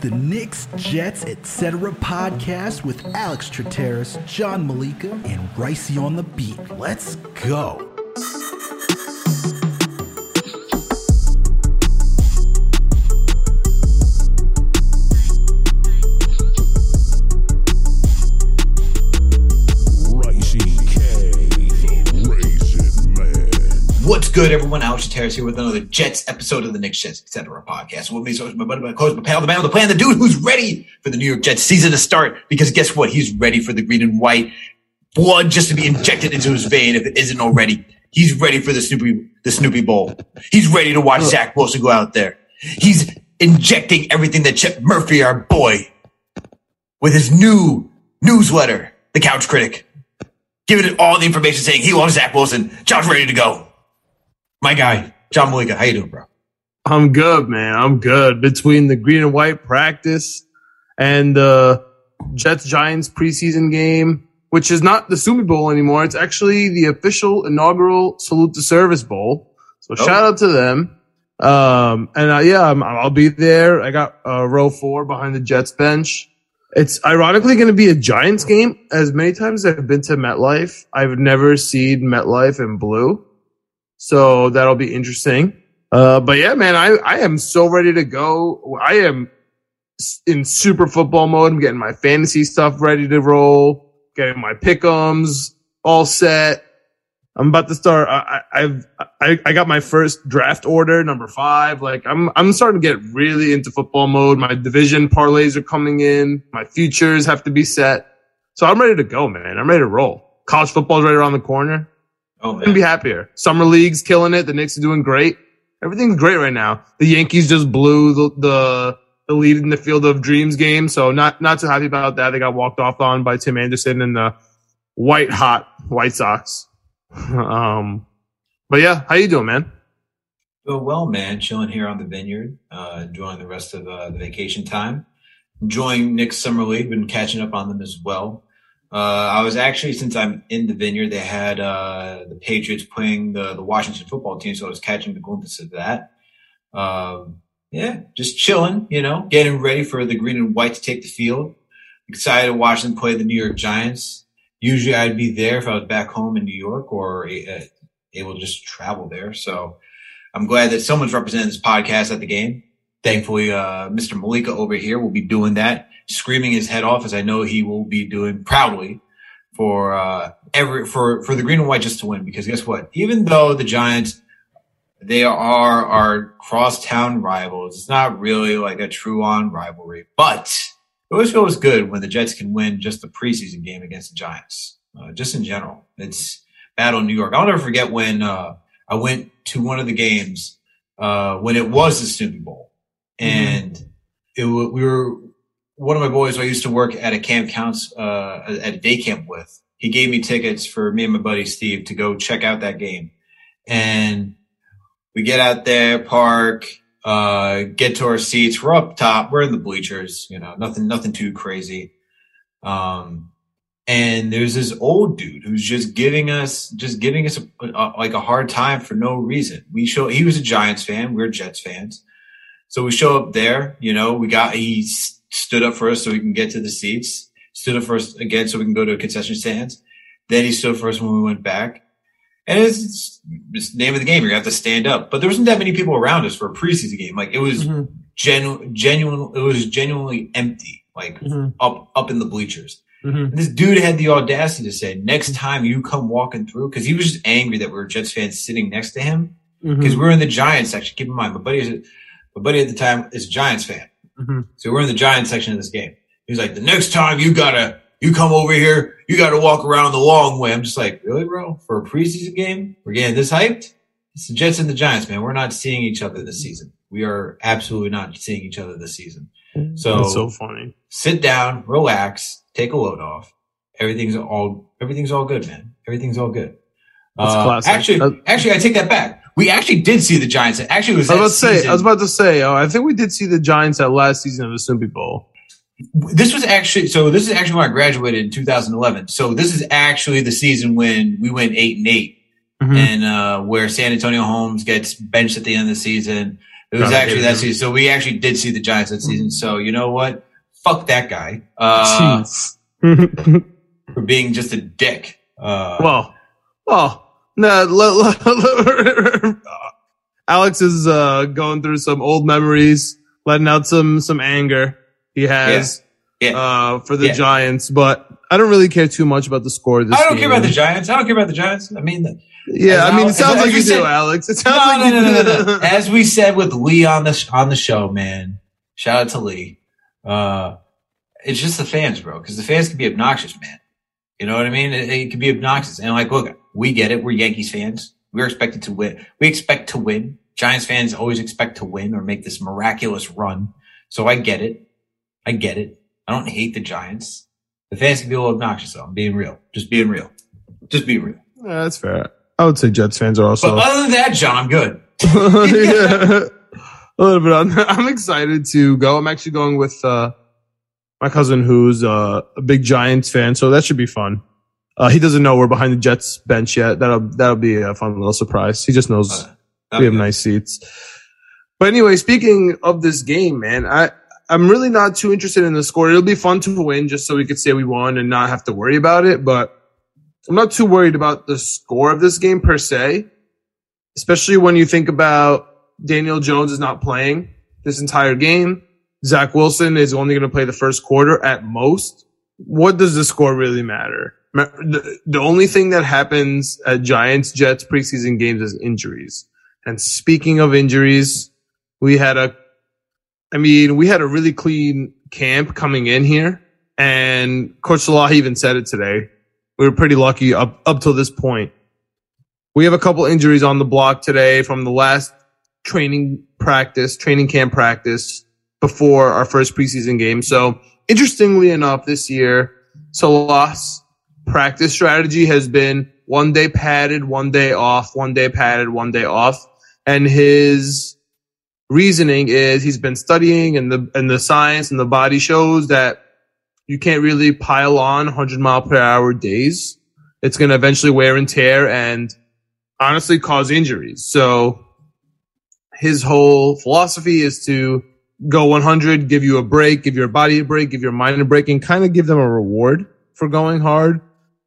the Knicks, Jets, etc. podcast with Alex Trateris, John Malika, and Ricey on the beat. Let's go. Good, everyone? Alex Terrace here with another Jets episode of the Knicks Jets, etc. podcast. With me, so my buddy, my coach, my pal, the man with the plan, the dude who's ready for the New York Jets season to start. Because guess what? He's ready for the green and white blood just to be injected into his vein if it isn't already. He's ready for the Snoopy, the Snoopy Bowl. He's ready to watch Zach Wilson go out there. He's injecting everything that Chip Murphy, our boy, with his new newsletter, The Couch Critic, giving it all the information saying he loves Zach Wilson. John's ready to go. My guy, John Malika, how you doing, bro? I'm good, man. I'm good. Between the green and white practice and the Jets Giants preseason game, which is not the Snoopy Bowl anymore. It's actually the official inaugural Salute to Service Bowl. So Oh. shout out to them. Um, and uh, yeah, I'm, I'll be there. I got uh, row four behind the Jets bench. It's ironically going to be a Giants game. As many times as I've been to MetLife, I've never seen MetLife in blue. So that'll be interesting. Uh, but yeah, man, I, I am so ready to go. I am in super football mode. I'm getting my fantasy stuff ready to roll, getting my pickums all set. I'm about to start. I, I've, I, I got my first draft order, number five. Like I'm, I'm starting to get really into football mode. My division parlays are coming in. My futures have to be set. So I'm ready to go, man. I'm ready to roll. College football's right around the corner Oh couldn't be happier. Summer league's killing it. The Knicks are doing great. Everything's great right now. The Yankees just blew the, the, the lead in the Field of Dreams game. So not, not too happy about that. They got walked off on by Tim Anderson and the white hot White Sox. um, but yeah, how you doing, man? Doing well, man. Chilling here on the vineyard, uh, enjoying the rest of uh, the vacation time. Enjoying Knicks' summer league. Been catching up on them as well. Uh, I was actually, since I'm in the vineyard, they had uh, the Patriots playing the, the Washington football team, so I was catching the glimpses of that. Um, yeah, just chilling, you know, getting ready for the green and white to take the field. Excited to watch them play the New York Giants. Usually I'd be there if I was back home in New York or uh, able to just travel there. So I'm glad that someone's representing this podcast at the game. Thankfully, uh, Mr. Malika over here will be doing that, screaming his head off, as I know he will be doing proudly for uh, every for for the green and white just to win. Because guess what? Even though the Giants they are our crosstown rivals, it's not really like a true on rivalry, but it always feels good when the Jets can win just the preseason game against the Giants. Uh, just in general, it's battle New York. I'll never forget when uh, I went to one of the games uh, when it was the Snoopy Bowl, and it wa- we were one of my boys I used to work at a camp counts uh, at a day camp with. He gave me tickets for me and my buddy Steve to go check out that game, and we get out there, park, uh, get to our seats. We're up top. We're in the bleachers. You know, nothing, nothing too crazy. Um, and there's this old dude who's just giving us, just giving us a, a, like a hard time for no reason. We show, he was a Giants fan. We're Jets fans. So we show up there, you know, we got, he s- stood up for us so we can get to the seats, stood up for us again so we can go to a concession stands. Then he stood for us when we went back. And it's, it's, it's the name of the game. You're gonna have to stand up. But there wasn't that many people around us for a preseason game. Like it was genu- genuine, it was genuinely empty, like Mhm. up, up in the bleachers. Mhm. This dude had the audacity to say, next time you come walking through, cause he was just angry that we were Jets fans sitting next to him. Mhm. Cause we're in the Giants section. Keep in mind, my buddy is, my buddy at the time is a Giants fan. Mhm. So we're in the Giants section of this game. He's like, the next time you gotta, you come over here, you gotta walk around the long way. I'm just like, really, bro? For a preseason game? We're getting this hyped? It's the Jets and the Giants, man. We're not seeing each other this season. We are absolutely not seeing each other this season. So, That's so funny. sit down, relax, take a load off. Everything's all, everything's all good, man. Everything's all good. That's Uh, classic. Actually, That- actually, I take that back. We actually did see the Giants. Actually, it was I was about to say, I was about to say, oh, I think we did see the Giants at last season of the Snoopy Bowl. this was actually so this is actually when I graduated in 2011. So this is actually the season when we went eight and 8 Mhm. and uh, where Santonio Holmes gets benched at the end of the season. It was Gotta actually that season. So we actually did see the Giants that season. So you know what? Fuck that guy uh, for being just a dick. Uh, well, well, no. let- let- let- Alex is uh, going through some old memories, letting out some some anger he has yeah. uh, for the Yeah. Giants, but I don't really care too much about the score. This I don't care about the. Giants. I don't care about the Giants. I mean, Yeah, I mean, it sounds as- like as you we do, Alex. It no, sounds like no, no, no, no, no. As we said with Lee on the on the show, man. Shout out to Lee. Uh, it's just the fans, bro, because the fans can be obnoxious, man. You know what I mean? It, it can be obnoxious, and like, look, we get it. We're Yankees fans. We're expected to win. We expect to win. Giants fans always expect to win or make this miraculous run. So I get it. I get it. I don't hate the Giants. The fans can be a little obnoxious, though. I'm being real. Just being real. Just be real. Yeah, that's fair. I would say Jets fans are also. But other than that, John, I'm good. yeah. A little bit. I'm, I'm excited to go. I'm actually going with uh, my cousin, who's uh, a big Giants fan, so that should be fun. Uh, he doesn't know we're behind the Jets bench yet. That'll that'll be a fun little surprise. He just knows Uh, we have nice seats. But anyway, speaking of this game, man, I I'm really not too interested in the score. It'll be fun to win just so we could say we won and not have to worry about it. But I'm not too worried about the score of this game per se, especially when you think about Daniel Jones is not playing this entire game. Zach Wilson is only going to play the first quarter at most. What does the score really matter? The, only thing that happens at Giants Jets preseason games is injuries. And speaking of injuries, we had a, I mean, we had a really clean camp coming in here. And Coach Salah even said it today. We were pretty lucky up, up till this point. We have a couple injuries on the block today from the last training practice, training camp practice before our first preseason game. So interestingly enough, this year, Salah's practice strategy has been one day padded, one day off, one day padded, one day off. And his reasoning is he's been studying and the, and the science and the body shows that you can't really pile on 100 mile per hour days. It's going to eventually wear and tear and honestly cause injuries. So his whole philosophy is to go 100, give you a break, give your body a break, give your mind a break, and kind of give them a reward for going hard.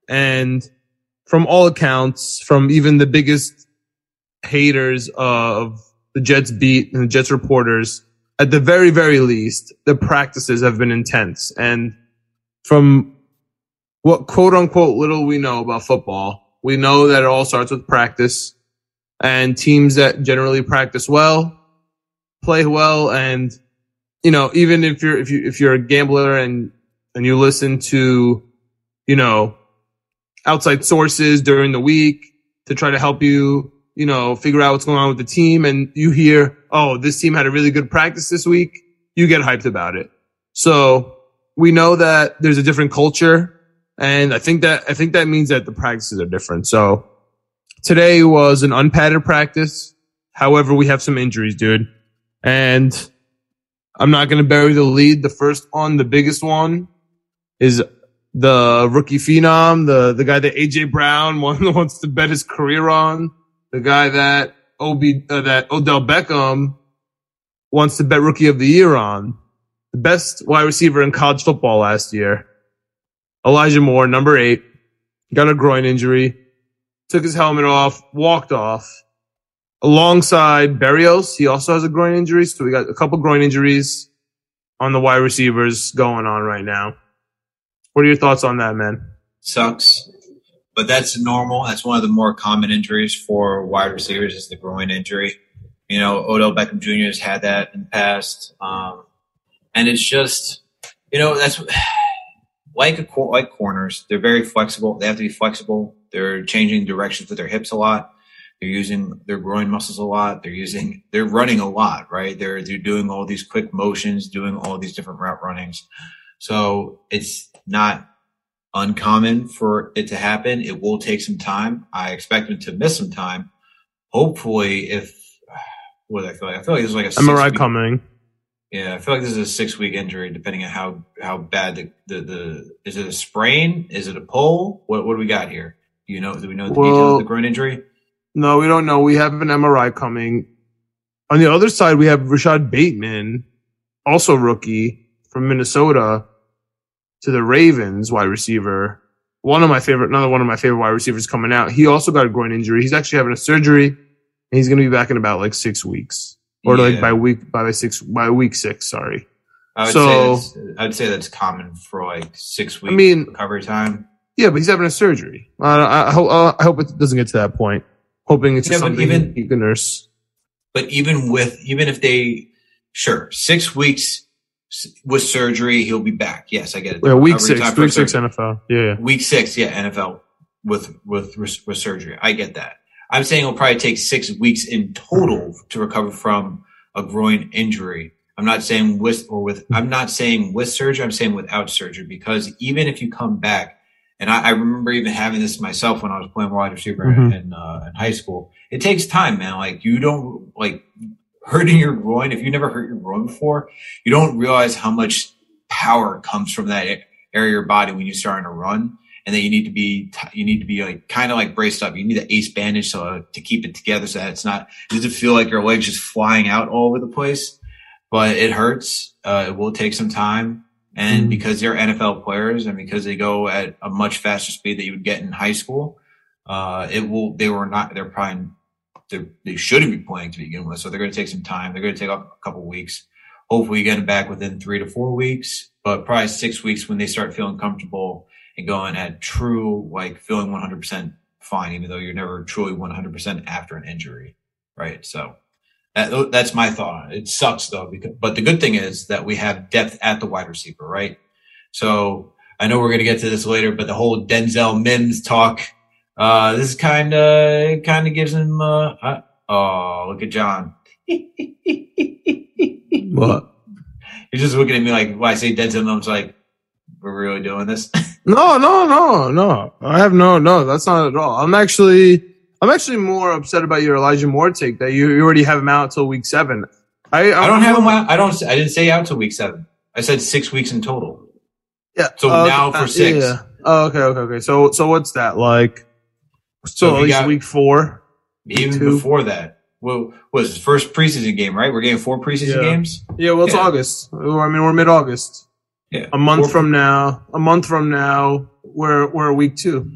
And from all accounts, from even the biggest haters of the Jets beat and the Jets reporters, at the very, very least, the practices have been intense. And from what quote unquote little we know about football, we know that it all starts with practice and teams that generally practice well play well and you know even if you're if you if you're a gambler and and you listen to you know outside sources during the week to try to help you you know figure out what's going on with the team. And you hear oh this team had a really good practice this week. You get hyped about it. So we know that there's a different culture. And i think that i think that means that the practices are different. So today was an unpadded practice. However we have some injuries dude. And I'm not going to bury the lead. The first one, the biggest one, is the rookie phenom, the the guy that AJ Brown wants to bet his career on, the guy that Ob uh, that Odell Beckham wants to bet rookie of the year on, the best wide receiver in college football last year, Elijah Moore, number eight, got a groin injury, took his helmet off, walked off alongside Berrios. He also has a groin injury. So we got a couple groin injuries on the wide receivers going on right now. What are your thoughts on that, man? sucks. But that's normal. That's one of the more common injuries for wide receivers is the groin injury. You know, Odell Beckham Jr. has had that in the past. Um, and it's just, you know, that's like a, cor- like corners. They're very flexible. They have to be flexible. They're changing directions with their hips a lot. They're using their groin muscles a lot. They're using, they're running a lot, right? They're, they're doing all these quick motions, doing all these different route runnings. So it's not uncommon for it to happen. It will take some time. I expect him to miss some time. Hopefully, if what I feel like, I feel like this is like a MRI six-week- coming. Yeah, I feel like this is a six week injury, depending on how how bad the, the the is it a sprain? Is it a pull? What what do we got here? Do you know? Do we know the details Well- of the groin injury? No, we don't know. We have an MRI coming. on the other side, we have Rashod Bateman, also rookie from Minnesota to the Ravens wide receiver. One of my favorite, another one of my favorite wide receivers coming out. He also got a groin injury. He's actually having a surgery and he's going to be back in about like six weeks or like by week, by six, by week six. Sorry. I would So- say that's, I'd say that's common for like six weeks. I mean, recovery time. yeah, but he's having a surgery. I, I, hope, I hope it doesn't get to that point. Hoping it's Yeah, something even- he can nurse. But even with even if they sure six weeks with surgery, he'll be back. Yes, I get it. Yeah, week six, week six. NFL. Yeah, yeah. Week six, yeah, NFL with with with surgery. I get that. I'm saying it'll probably take six weeks in total to recover from a groin injury. I'm not saying with or with. I'm not saying with surgery. I'm saying without surgery because even if you come back, and I, I remember even having this myself when I was playing wide receiver Mhm. in uh, in high school. It takes time, man. Like you don't like hurting your groin. If you never hurt your groin before, you don't realize how much power comes from that area of your body when you're starting to run and then you need to be you need to be like kind of like braced up. You need the ace bandage so to keep it together so that it's not it doesn't feel like your legs just flying out all over the place. But it hurts. Uh, it will take some time, and Mhm. because they're NFL players and because they go at a much faster speed that you would get in high school, uh, it will. They were not. They're probably they shouldn't be playing to begin with. So they're going to take some time. They're going to take a couple weeks. Hopefully, get them back within three to four weeks, but probably six weeks when they start feeling comfortable and going at true, like feeling 100% fine, even though you're never truly 100% after an injury. Right. So that, that's my thought. on it. It sucks though, because, but the good thing is that we have depth at the wide receiver. Right. So I know we're going to get to this later, but the whole Denzel Mims talk, uh, this kind of, kind of gives him, uh, uh, oh, look at John. What? You're just looking at me like, why I say Denzel Mims, like, we're really doing this. No, no, no, no. I have no, no. That's not at all. I'm actually, I'm actually more upset about your Elijah Moore take that you, you already have him out till week seven. I, I don't have him out. I don't, I didn't say out till week seven. I said six weeks in total. Yeah. So Oh, now for uh, six. Yeah. Oh, okay, okay, okay. So, so what's that like? So, So at we least got- week four. Even Two. before that. Well, was his first preseason game, right? We're getting four preseason Yeah. games. Yeah. Well, it's Yeah. August. I mean, we're mid August. Yeah. A month Four- from now. A month from now, we're we're week two.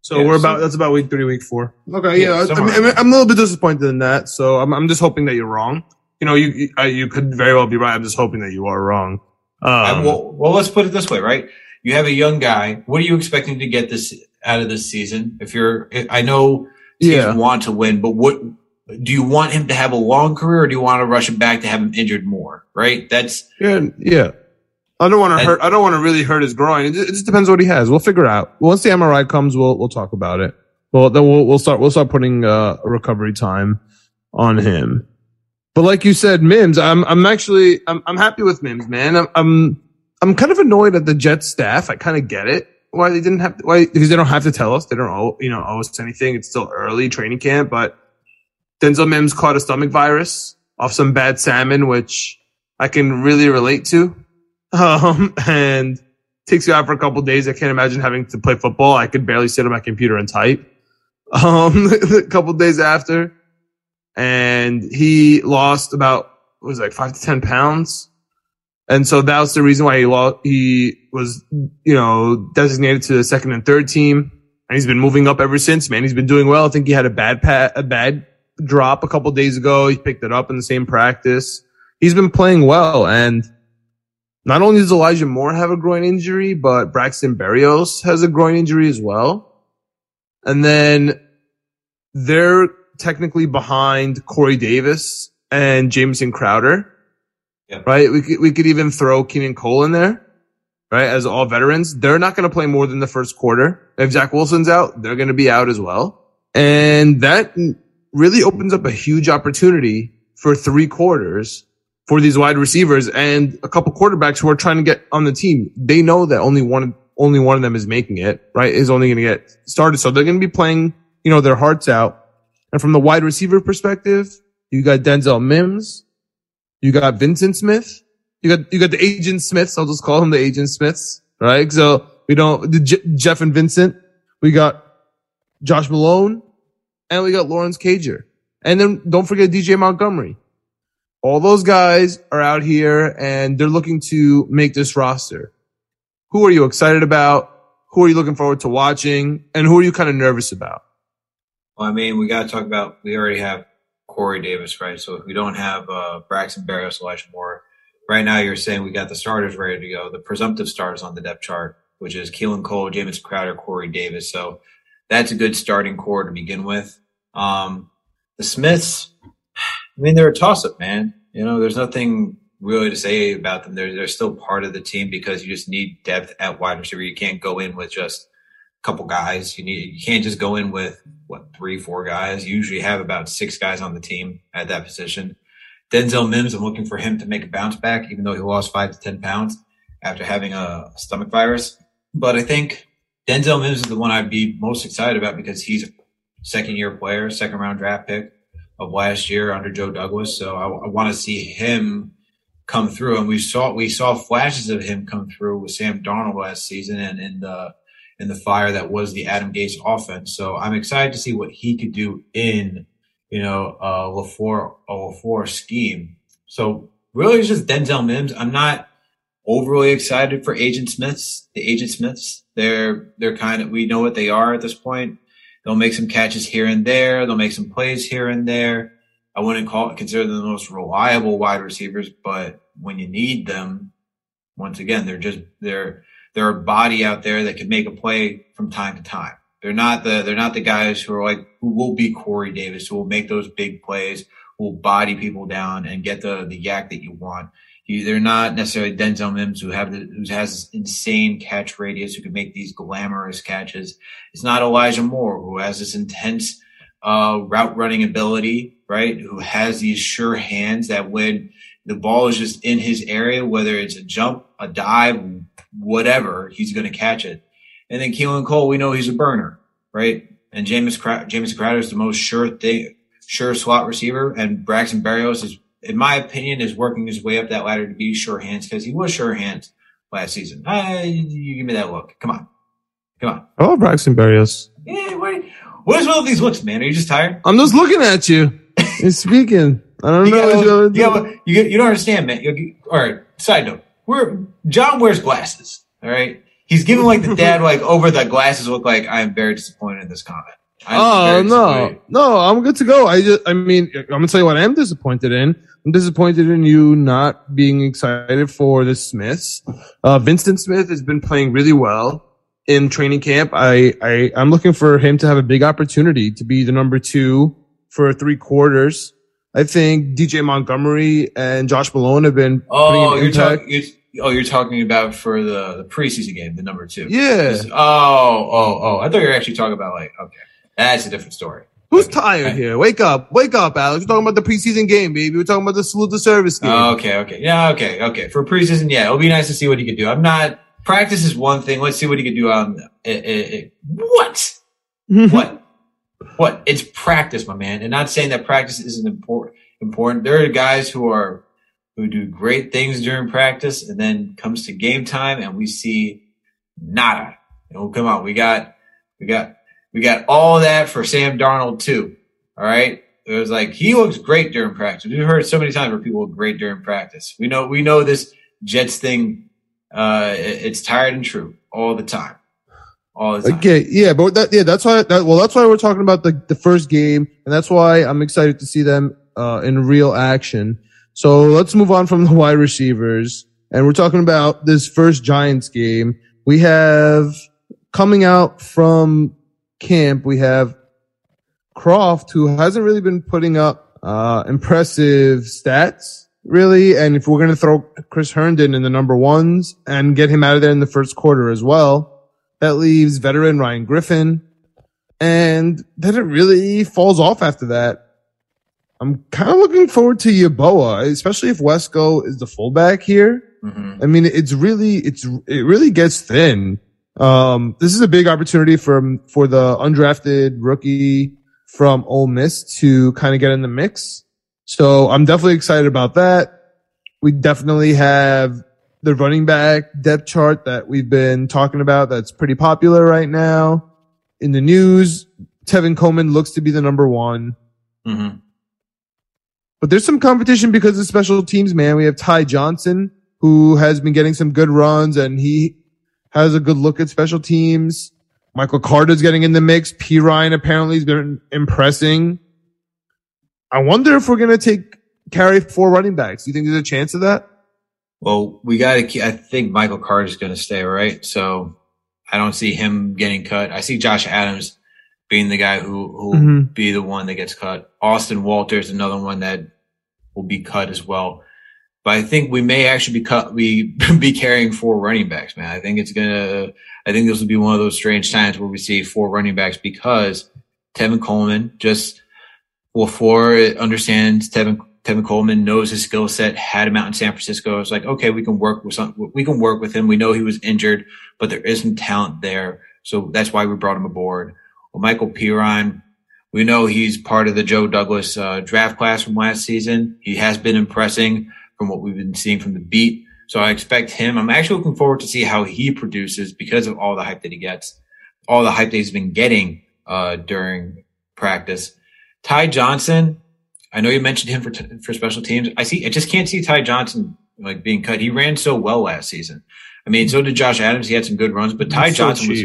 So Yeah, we're so- about that's about week three, week four. Okay, Yeah, yeah. I, I mean, I'm I'm a little bit disappointed in that. So I'm I'm just hoping that you're wrong. You know, you you, I, you could very well be right. I'm just hoping that you are wrong. Um, well, well, let's put it this way, right? You have a young guy. What are you expecting to get this out of this season? If you're, I know teams Yeah. want to win, but what do you want him to have a long career, or do you want to rush him back to have him injured more? Right? That's yeah, yeah. I don't want to hurt. I don't want to really hurt his groin. It, ju- it just depends what he has. We'll figure out. Once the MRI comes, we'll we'll talk about it. Well, then we'll we'll start we'll start putting uh, a recovery time on him. But like you said, Mims, I'm I'm actually I'm I'm happy with Mims, man. I'm I'm I'm kind of annoyed at the Jets staff. I kind of get it why they didn't have why because they don't have to tell us. They don't owe you know owe us anything. It's still early training camp, but Denzel Mims caught a stomach virus off some bad salmon, which I can really relate to. Um, and takes you out for a couple days. I can't imagine having to play football. I could barely sit on my computer and type. Um, a couple days after, and he lost about was like five to ten pounds. And so that was the reason why he lost. He was, you know, designated to the second and third team, and he's been moving up ever since. Man, he's been doing well. I think he had a bad pat, a bad drop a couple days ago. He picked it up in the same practice. He's been playing well, and not only does Elijah Moore have a groin injury, but Braxton Berrios has a groin injury as well. And then they're technically behind Corey Davis and Jameson Crowder. Yeah. Right? We could, we could even throw Keelan Cole in there, right? As all veterans. They're not going to play more than the first quarter. If Zach Wilson's out, they're going to be out as well. And that really opens up a huge opportunity for three quarters for these wide receivers and a couple quarterbacks who are trying to get on the team. They know that only one, only one of them is making it, right? Is only going to get started. So they're going to be playing, you know, their hearts out. And from the wide receiver perspective, you got Denzel Mims, you got Vyncint Smith, you got, you got the agent Smiths. I'll just call them the agent Smiths, right? So we don't, the J- Jeff and Vyncint, we got Josh Malone and we got Lawrence Cager. And then don't forget DJ Montgomery. All those guys are out here and they're looking to make this roster. Who are you excited about? Who are you looking forward to watching? And who are you kind of nervous about? Well, I mean, we got to talk about, we already have Corey Davis, right? So if we don't have uh, Braxton Berrios, Elijah Moore, right now you're saying we got the starters ready to go, the presumptive starters on the depth chart, which is Keelan Cole, James Crowder, Corey Davis. So that's a good starting core to begin with. Um, the Smiths, I mean, they're a toss up, man. You know, there's nothing really to say about them. They're, they're still part of the team because you just need depth at wide receiver. You can't go in with just a couple guys. You need, you can't just go in with what, three, four guys. You usually have about six guys on the team at that position. Denzel Mims, I'm looking for him to make a bounce back, even though he lost five to 10 pounds after having a stomach virus. But I think Denzel Mims is the one I'd be most excited about because he's a second year player, second round draft pick of last year under Joe Douglas. So I, I want to see him come through. And we saw we saw flashes of him come through with Sam Darnold last season and in the uh, in the fire that was the Adam Gase offense. So I'm excited to see what he could do in you know uh, LaFleur a LaFleur scheme. So really, it's just Denzel Mims. I'm not overly excited for Agent Smiths. The Agent Smiths, they're they're kind of we know what they are at this point. They'll make some catches here and there. They'll make some plays here and there. I wouldn't call consider them the most reliable wide receivers, but when you need them, once again, they're just they're they're a body out there that can make a play from time to time. They're not the they're not the guys who are like who will be Corey Davis, who will make those big plays, who will body people down and get the the yak that you want. They're not necessarily Denzel Mims who have the, who has this insane catch radius who can make these glamorous catches. It's not Elijah Moore who has this intense uh, route running ability, right? Who has these sure hands that when the ball is just in his area, whether it's a jump, a dive, whatever, he's going to catch it. And then Keelan Cole, we know he's a burner, right? And James James Crowder is the most sure thing, sure slot receiver, and Braxton Berrios is in my opinion, is working his way up that ladder to be sure hands because he was sure hands last season. Uh, you give me that look. Come on. Come on. Oh, Braxton Berrios. Yeah, what, what is all these looks, man? Are you just tired? I'm just looking at you. He's speaking. I don't you know. Gotta, you, gotta, you, you, don't understand, man. You, all right. Side note. We're, John wears glasses. All right. He's giving like the dad, like over the glasses look like I am very disappointed in this comment. I'm oh no, no, I'm good to go. I just, I mean, I'm gonna tell you what I am disappointed in. I'm disappointed in you not being excited for the Smiths. Uh, Winston Smith has been playing really well in training camp. I, I, I'm looking for him to have a big opportunity to be the number two for three quarters. I think DJ Montgomery and Josh Malone have been. Oh, you're talking. Oh, you're talking about for the, the preseason game, the number two. Yeah. Oh, oh, oh! I thought you were actually talking about like okay, that's a different story. Who's tired here? Wake up. Wake up, Alex. We're talking about the preseason game, baby. We're talking about the salute the service game. Oh, okay, okay. Yeah, okay, okay. For preseason, yeah, it'll be nice to see what he could do. I'm not practice is one thing. Let's see what he could do on it, it, it. what? what? What? It's practice, my man. And not saying that practice isn't important important. There are guys who are who do great things during practice and then comes to game time and we see nada. You know, come on, we got we got we got all that for Sam Darnold too. All right. It was like he looks great during practice. We've heard so many times where people look great during practice. We know we know this Jets thing. Uh, it's tired and true all the time. All the time. Okay, yeah, but that yeah, that's why. That, well, that's why we're talking about the the first game, and that's why I'm excited to see them uh, in real action. So let's move on from the wide receivers, and we're talking about this first Giants game. We have coming out from camp, we have Kroft, who hasn't really been putting up uh, impressive stats, really. And if we're going to throw Chris Herndon in the number ones and get him out of there in the first quarter as well, that leaves veteran Ryan Griffin. And then it really falls off after that. I'm kind of looking forward to Yeboah, especially if Wesco is the fullback here. Mm-hmm. I mean, it's really, it's, it really gets thin. Um, this is a big opportunity for, for the undrafted rookie from Ole Miss to kind of get in the mix. So I'm definitely excited about that. We definitely have the running back depth chart that we've been talking about that's pretty popular right now. In the news, Tevin Coleman looks to be the number one. Mm-hmm. but there's some competition because of special teams, man. We have Ty Johnson, who has been getting some good runs and he has a good look at special teams. Michael Carter's getting in the mix. Perine apparently has been impressing. I wonder if we're going to take carry four running backs. Do you think there's a chance of that? Well, we got to. I think Michael Carter is going to stay, right? So I don't see him getting cut. I see Josh Adams being the guy who who mm-hmm. be the one that gets cut. Austin Walters, another one that will be cut as well. But I think we may actually be cut. We be carrying four running backs, man. I think it's gonna. I think this will be one of those strange times where we see four running backs because Tevin Coleman just well, four understands Tevin Tevin Coleman knows his skill set, had him out in San Francisco. It's like, okay, we can work with some, we can work with him. We know he was injured, but there is some talent there. So that's why we brought him aboard. Well, Michael Perine, we know he's part of the Joe Douglas uh, draft class from last season. He has been impressing from what we've been seeing from the beat. So I expect him. I'm actually looking forward to see how he produces because of all the hype that he gets, all the hype that he's been getting uh, during practice. Ty Johnson, I know you mentioned him for t- for special teams. I see. I just can't see Ty Johnson like being cut. He ran so well last season. I mean, so did Josh Adams. He had some good runs, but Ty That's Johnson so was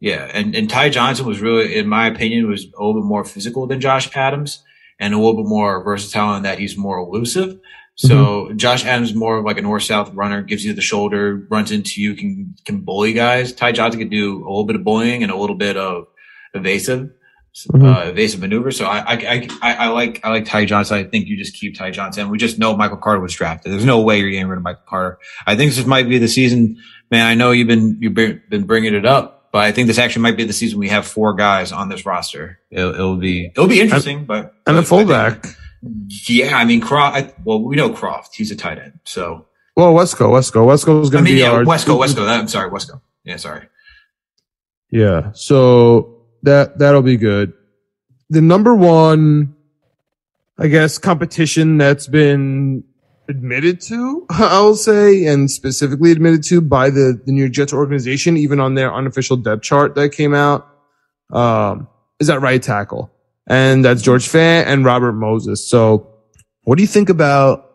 yeah, and and Ty Johnson was really, in my opinion, was a little bit more physical than Josh Adams and a little bit more versatile in that he's more elusive. So mm-hmm. Josh Adams more like a north south runner, gives you the shoulder, runs into you, can can bully guys. Ty Johnson can do a little bit of bullying and a little bit of evasive mm-hmm. uh, evasive maneuver. So I, I, I, I, like, I like Ty Johnson. I think you just keep Ty Johnson. We just know Michael Carter was drafted. There's no way you're getting rid of Michael Carter. I think this might be the season, man. I know you've been, you've been bringing it up, but I think this actually might be the season we have four guys on this roster. It'll, it'll be, it'll be interesting, and, but and a fullback. yeah, I mean, Kroft. Well, we know Kroft. He's a tight end. So, well, Wesco, Wesco, Wesco is going to I mean, be yeah, our Wesco, Wesco. I'm sorry, Wesco. Yeah, sorry. Yeah. So that that'll be good the number one, I guess, competition that's been admitted to, I'll say, and specifically admitted to by the, the New York Jets organization, even on their unofficial depth chart that came out, um, is that right tackle. And that's George Fant and Robert Moses. So what do you think about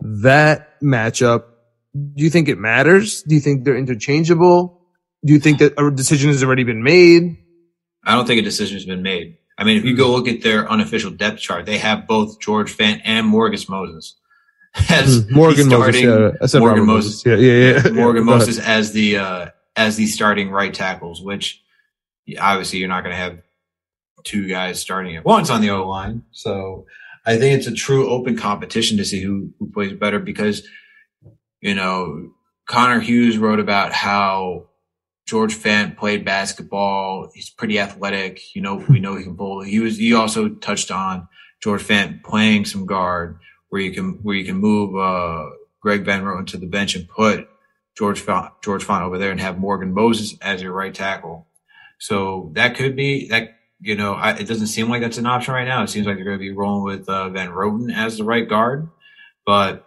that matchup? Do you think it matters? Do you think they're interchangeable? Do you think that a decision has already been made? I don't think a decision has been made. I mean, if you go hmm. look at their unofficial depth chart, they have both George Fant and Morgan Moses as hmm. Morgan Moses. Yeah, Morgan Moses. Moses. Yeah, yeah, yeah. Morgan yeah, Moses as the uh, as the starting right tackles, which obviously you're not going to have two guys starting it. One's on the O line, so I think it's a true open competition to see who who plays better because you know Connor Hughes wrote about how George Fant played basketball. He's pretty athletic. You know, we know he can bowl. He was, he also touched on George Fant playing some guard where you can, where you can move, uh, Greg Van Roten to the bench and put George Fant, George Fant over there and have Morgan Moses as your right tackle. So that could be that, you know, I, it doesn't seem like that's an option right now. It seems like they're going to be rolling with, uh, Van Roten as the right guard, but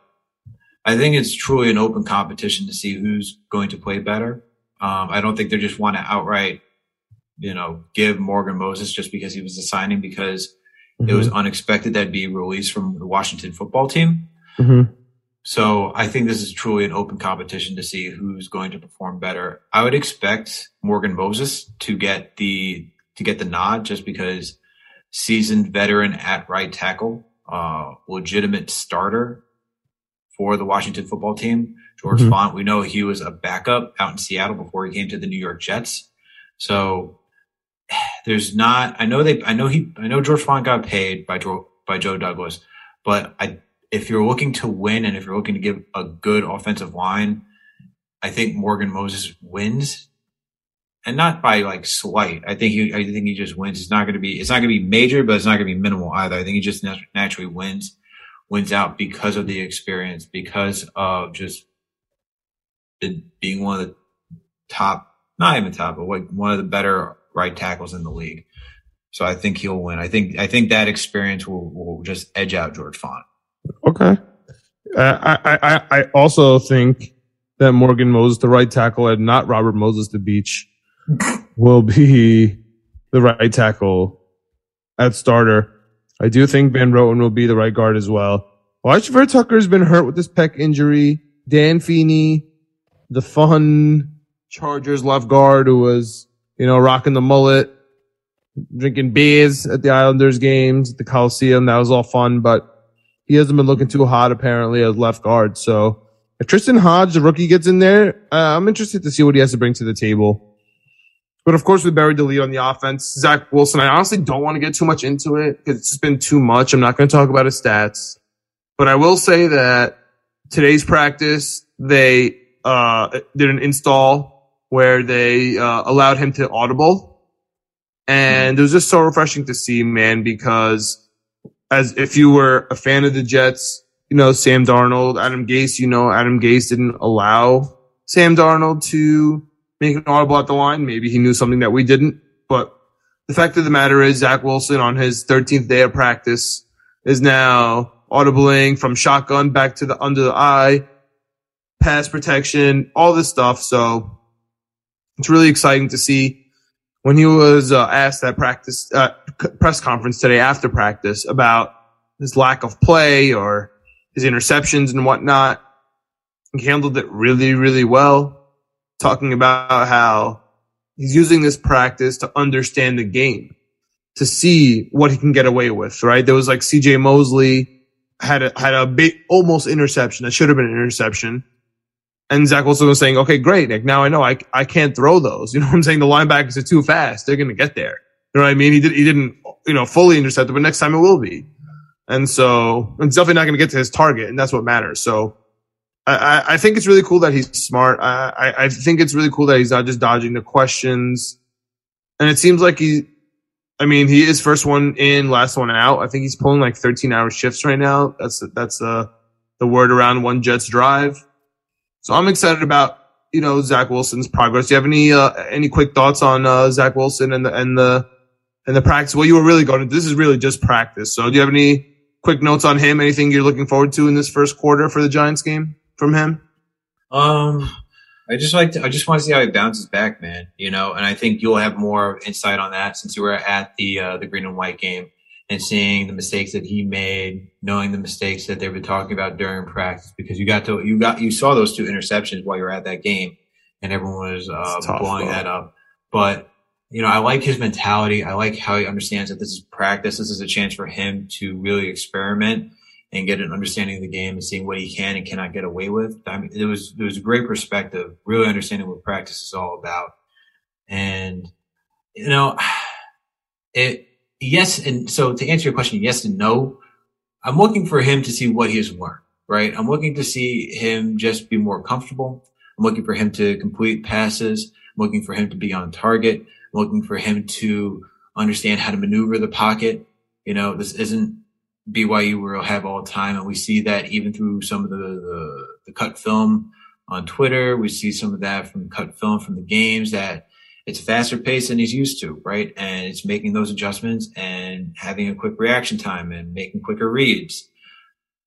I think it's truly an open competition to see who's going to play better. Um, I don't think they just want to outright, you know, give Morgan Moses just because he was a signing because mm-hmm. it was mm-hmm. unexpected that be released from the Washington football team. Mm-hmm. So I think this is truly an open competition to see who's going to perform better. I would expect Morgan Moses to get the to get the nod just because seasoned veteran at right tackle, uh, legitimate starter for the Washington football team. George mm-hmm. Fant, we know he was a backup out in Seattle before he came to the New York Jets. So there's not, I know they, I know he, I know George Font got paid by Joe, by Joe Douglas, but I, if you're looking to win and if you're looking to give a good offensive line, I think Morgan Moses wins and not by like slight. I think he, I think he just wins. It's not going to be, it's not going to be major, but it's not going to be minimal either. I think he just naturally wins, wins out because of the experience, because of just being one of the top, not even top, but like one of the better right tackles in the league. So I think he'll win. I think I think that experience will, will just edge out George Font. Okay. Uh, I, I I also think that Morgan Moses, the right tackle, and not Robert Moses, the beach, will be the right tackle at starter. I do think Van Roten will be the right guard as well. Vera Tucker has been hurt with this pec injury. Dan Feeney, the fun Chargers left guard who was, you know, rocking the mullet, drinking beers at the Islanders games, at the Coliseum. That was all fun, but he hasn't been looking too hot apparently as left guard. So if Tristan Hodge, the rookie, gets in there, uh, I'm interested to see what he has to bring to the table. But of course, we buried the on the offense. Zach Wilson, I honestly don't want to get too much into it because it's been too much. I'm not going to talk about his stats, but I will say that today's practice, they, uh, did an install where they, uh, allowed him to audible. And it was just so refreshing to see, man, because as if you were a fan of the Jets, you know, Sam Darnold, Adam Gase, you know, Adam Gase didn't allow Sam Darnold to make an audible at the line. Maybe he knew something that we didn't, but the fact of the matter is Zach Wilson on his 13th day of practice is now audibling from shotgun back to the under the eye, pass protection, all this stuff. So it's really exciting to see when he was uh, asked at practice uh, press conference today after practice about his lack of play or his interceptions and whatnot. He handled it really, really well, talking about how he's using this practice to understand the game, to see what he can get away with, right? There was like CJ Mosley had a, had a big, almost interception. That should have been an interception. And Zach Wilson was saying, okay, great, Nick. Now I know I, I can't throw those. You know what I'm saying? The linebackers are too fast. They're going to get there. You know what I mean? He did, he didn't, you know, fully intercept it, but next time it will be. And so it's definitely not going to get to his target, and that's what matters. So I, I think it's really cool that he's smart. I, I think it's really cool that he's not just dodging the questions. And it seems like he, I mean, he is first one in, last one out. I think he's pulling like 13 hour shifts right now. That's, that's the, the word around one Jets drive. So I'm excited about, you know, Zach Wilson's progress. Do you have any, uh, any quick thoughts on, uh, Zach Wilson and the, and the, and the practice? Well, you were really going to, this is really just practice. So do you have any, quick notes on him? Anything you're looking forward to in this first quarter for the Giants game from him? Um, I just like to, I just want to see how he bounces back, man. You know, and I think you'll have more insight on that since you were at the uh, the green and white game and seeing the mistakes that he made, knowing the mistakes that they were talking about during practice. Because you got to you got you saw those two interceptions while you were at that game, and everyone was uh, tough, blowing bro. that up. But you know, I like his mentality. I like how he understands that this is practice. This is a chance for him to really experiment and get an understanding of the game and seeing what he can and cannot get away with. I mean, it was it was a great perspective, really understanding what practice is all about. And you know, it yes, and so to answer your question, yes and no. I'm looking for him to see what he has learned, right? I'm looking to see him just be more comfortable. I'm looking for him to complete passes. I'm looking for him to be on target I'm looking for him to understand how to maneuver the pocket. You know, this isn't BYU will have all the time. And we see that even through some of the, the, the cut film on Twitter. We see some of that from cut film from the games that it's faster pace than he's used to, right? And it's making those adjustments and having a quick reaction time and making quicker reads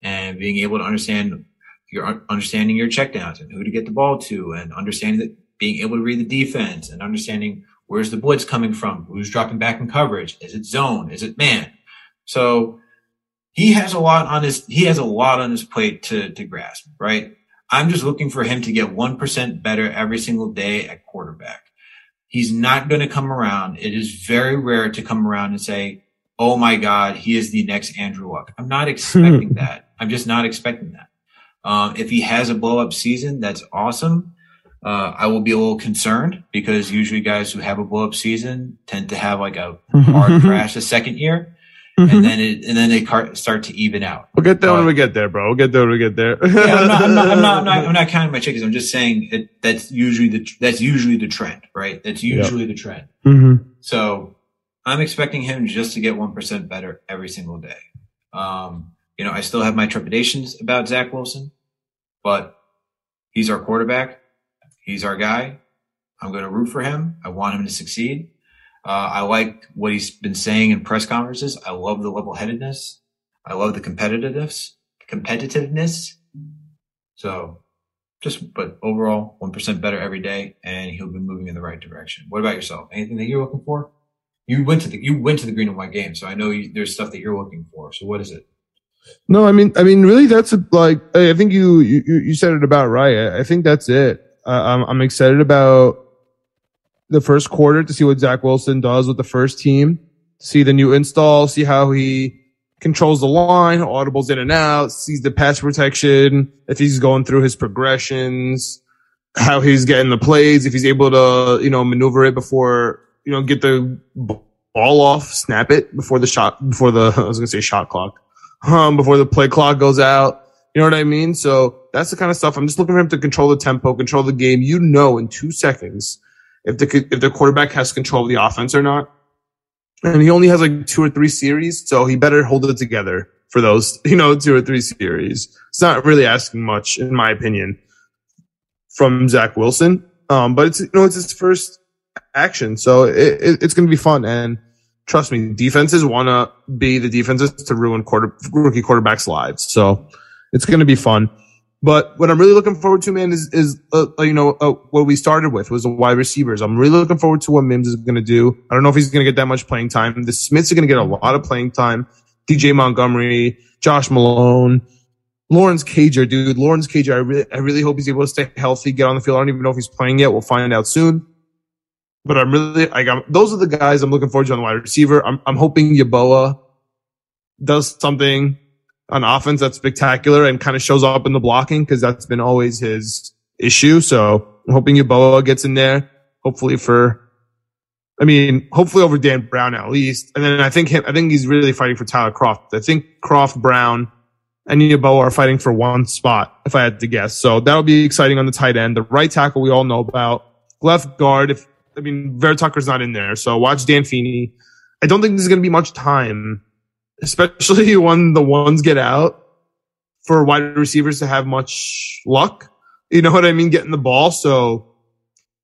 and being able to understand your understanding your checkdowns and who to get the ball to and understanding that being able to read the defense and understanding Where's the blitz coming from? Who's dropping back in coverage? Is it zone? Is it man? So he has a lot on his he has a lot on his plate to to grasp, right? I'm just looking for him to get 1% better every single day at quarterback. He's not going to come around. It is very rare to come around and say, "Oh my god, he is the next Andrew Luck." I'm not expecting that. I'm just not expecting that. Um, if he has a blow up season, that's awesome. Uh, I will be a little concerned because usually guys who have a blow up season tend to have like a hard crash the second year. Mm-hmm. And then it, and then they start to even out. We'll get there uh, when we get there, bro. We'll get there when we get there. yeah, I'm not, I'm not, I'm not, I'm not, I'm not counting my chickens. I'm just saying it, that's usually the, that's usually the trend, right? That's usually yep. the trend. Mm-hmm. So I'm expecting him just to get 1% better every single day. Um, you know, I still have my trepidations about Zach Wilson, but he's our quarterback. He's our guy. I'm going to root for him. I want him to succeed. Uh, I like what he's been saying in press conferences. I love the level headedness. I love the competitiveness, competitiveness. So just, but overall, 1% better every day and he'll be moving in the right direction. What about yourself? Anything that you're looking for? You went to the you went to the green and white game, so I know you, there's stuff that you're looking for. So what is it? No, I mean, I mean, really, that's a, like, I think you, you, you said it about right. I think that's it. Uh, I'm, I'm excited about the first quarter to see what Zach Wilson does with the first team, see the new install, see how he controls the line, audibles in and out, sees the pass protection, if he's going through his progressions, how he's getting the plays, if he's able to, you know, maneuver it before, you know, get the ball off, snap it before the shot, before the, I was going to say shot clock, um, before the play clock goes out. You know what I mean? So that's the kind of stuff I'm just looking for him to control the tempo, control the game. You know, in two seconds, if the, if the quarterback has control of the offense or not. And he only has like two or three series, so he better hold it together for those, you know, two or three series. It's not really asking much, in my opinion, from Zach Wilson. Um, but it's, you know, it's his first action. So it, it, it's going to be fun. And trust me, defenses want to be the defenses to ruin quarter, rookie quarterbacks' lives. So it's going to be fun. But what I'm really looking forward to, man, is is uh, uh, you know uh, what we started with was the wide receivers. I'm really looking forward to what Mims is going to do. I don't know if he's going to get that much playing time. The Smiths are going to get a lot of playing time. DJ Montgomery, Josh Malone, Lawrence Cager, dude. Lawrence Cager, I really, I really hope he's able to stay healthy, get on the field. I don't even know if he's playing yet. We'll find out soon. But I'm really like, I'm, those are the guys I'm looking forward to on the wide receiver. I'm, I'm hoping Yeboah does something on offense that's spectacular and kind of shows up in the blocking because that's been always his issue. So I'm hoping Yeboah gets in there, hopefully for, I mean, hopefully over Dan Brown at least. And then I think him, I think he's really fighting for Tyler Kroft. I think Kroft, Brown, and Yeboah are fighting for one spot, if I had to guess. So that'll be exciting on the tight end. The right tackle we all know about. Left guard, if, I mean, Vera Tucker's not in there. So watch Dan Feeney. I don't think there's going to be much time especially when the ones get out for wide receivers to have much luck. You know what I mean? Getting the ball. So